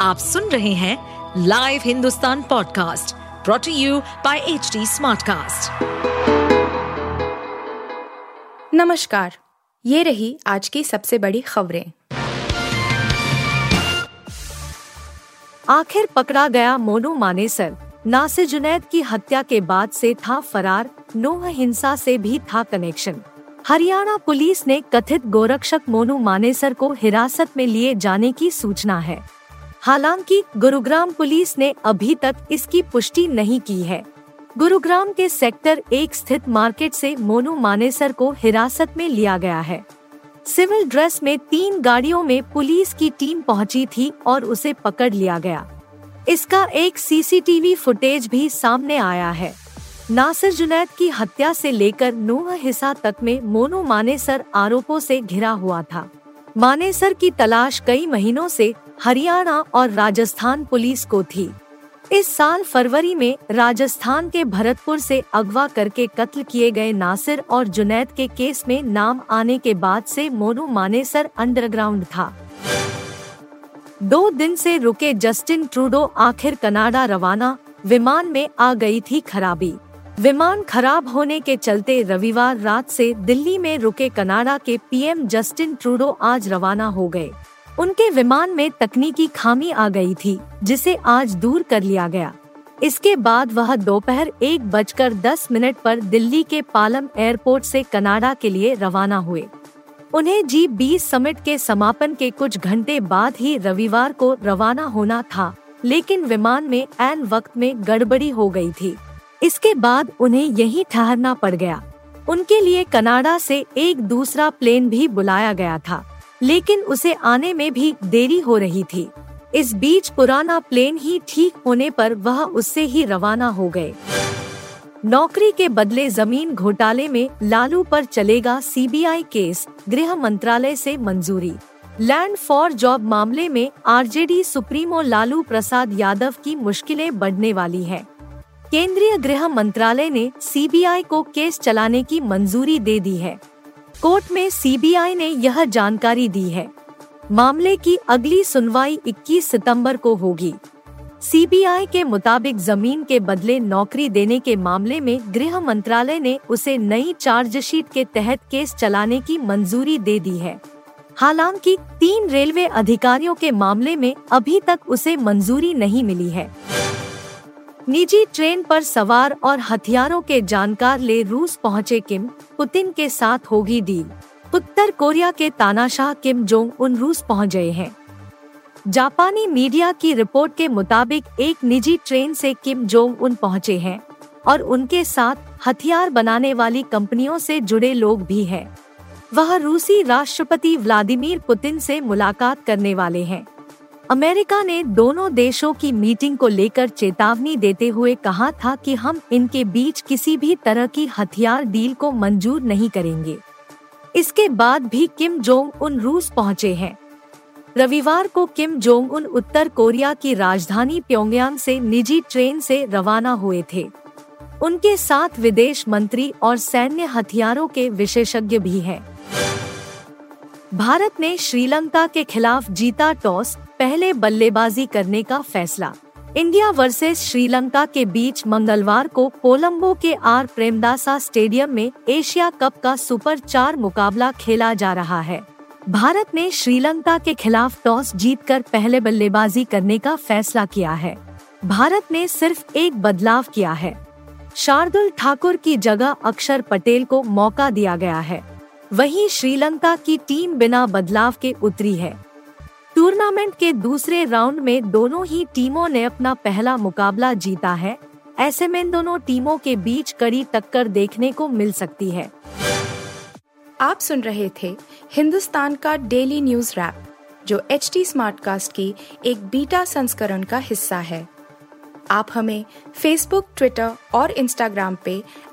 आप सुन रहे हैं live Hindustan podcast brought you by H Smartcast. नमस्कार, ये रही आज की सबसे बड़ी खबरें। आखिर पकड़ा गया मोनू मानेसर। नासिर जुनैद की हत्या के बाद से था फरार, नोह हिंसा से भी था कनेक्शन हरियाणा पुलिस ने कथित गोरक्षक मोनू मानेसर को हिरासत में लिए जाने की सूचना है। हालाँकि गुरुग्राम पुलिस ने अभी तक इसकी पुष्टि नहीं की है। गुरुग्राम के सेक्टर एक स्थित मार्केट से मोनू मानेसर को हिरासत में लिया गया है। सिविल ड्रेस में तीन गाड़ियों में पुलिस की टीम पहुँची थी और उसे पकड़ लिया गया। इसका एक सीसीटीवी फुटेज भी सामने आया है। नासिर जुनैद की हत्या से लेकर नूह हिस्सा तक में मोनू मानेसर आरोपों से घिरा हुआ था। मानेसर की तलाश कई महीनों से हरियाणा और राजस्थान पुलिस को थी। इस साल फरवरी में राजस्थान के भरतपुर से अगवा करके कत्ल किए गए नासिर और जुनैद के केस में नाम आने के बाद से मोनू मानेसर अंडरग्राउंड था। दो दिन से रुके जस्टिन ट्रूडो आखिर कनाडा रवाना, विमान में आ गई थी खराबी। विमान खराब होने के चलते रविवार रात से दिल्ली में रुके कनाडा के पीएम जस्टिन ट्रूडो आज रवाना हो गए। उनके विमान में तकनीकी खामी आ गई थी, जिसे आज दूर कर लिया गया। इसके बाद वह दोपहर एक बजकर दस मिनट पर दिल्ली के पालम एयरपोर्ट से कनाडा के लिए रवाना हुए। उन्हें जी बीस समिट के समापन के कुछ घंटे बाद ही रविवार को रवाना होना था, लेकिन विमान में एन वक्त में गड़बड़ी हो गई थी। इसके बाद उन्हें यहीं ठहरना पड़ गया। उनके लिए कनाडा से एक दूसरा प्लेन भी बुलाया गया था। लेकिन उसे आने में भी देरी हो रही थी। इस बीच पुराना प्लेन ही ठीक होने पर वह उससे ही रवाना हो गए। नौकरी के बदले ज़मीन घोटाले में लालू पर चलेगा सीबीआई केस, गृह मंत्रालय से मंजूरी। लैंड फॉर जॉब मामले में आरजेडी सुप्रीमो लालू प्रसाद यादव की मुश्किलें बढ़ने वाली है। केंद्रीय गृह मंत्रालय ने सीबीआई को केस चलाने की मंजूरी दे दी है। कोर्ट में सीबीआई ने यह जानकारी दी है। मामले की अगली सुनवाई 21 सितंबर को होगी। सीबीआई के मुताबिक ज़मीन के बदले नौकरी देने के मामले में गृह मंत्रालय ने उसे नई चार्जशीट के तहत केस चलाने की मंजूरी दे दी है। हालाँकि तीन रेलवे अधिकारियों के मामले में अभी तक उसे मंजूरी नहीं मिली है। निजी ट्रेन पर सवार और हथियारों के जानकार ले रूस पहुँचे किम, पुतिन के साथ होगी डील। उत्तर कोरिया के तानाशाह किम जोंग उन रूस पहुँच गए हैं। जापानी मीडिया की रिपोर्ट के मुताबिक एक निजी ट्रेन से किम जोंग उन पहुँचे हैं, और उनके साथ हथियार बनाने वाली कंपनियों से जुड़े लोग भी हैं। वह रूसी राष्ट्रपति व्लादिमीर पुतिन से मुलाकात करने वाले हैं। अमेरिका ने दोनों देशों की मीटिंग को लेकर चेतावनी देते हुए कहा था कि हम इनके बीच किसी भी तरह की हथियार डील को मंजूर नहीं करेंगे। इसके बाद भी किम जोंग उन रूस पहुँचे हैं। रविवार को किम जोंग उन उत्तर कोरिया की राजधानी प्योंगयांग से निजी ट्रेन से रवाना हुए थे। उनके साथ विदेश मंत्री और सैन्य हथियारों के विशेषज्ञ भी हैं। भारत ने श्रीलंका के खिलाफ जीता टॉस पहले बल्लेबाजी करने का फैसला। इंडिया वर्सेस श्रीलंका के बीच मंगलवार को कोलंबो के आर प्रेमदासा स्टेडियम में एशिया कप का सुपर चार मुकाबला खेला जा रहा है। भारत ने श्रीलंका के खिलाफ टॉस जीतकर पहले बल्लेबाजी करने का फैसला किया है। भारत ने सिर्फ़ एक बदलाव किया है। शार्दुल ठाकुर की जगह अक्षर पटेल को मौका दिया गया है। वहीं श्रीलंका की टीम बिना बदलाव के उतरी है। टूर्नामेंट के दूसरे राउंड में दोनों ही टीमों ने अपना पहला मुकाबला जीता है। ऐसे में दोनों टीमों के बीच कड़ी टक्कर देखने को मिल सकती है। आप सुन रहे थे हिंदुस्तान का डेली न्यूज़ रैप, जो एच टी स्मार्ट कास्ट की एक बीटा संस्करण का हिस्सा है। आप हमें फेसबुक ट्विटर और इंस्टाग्राम पे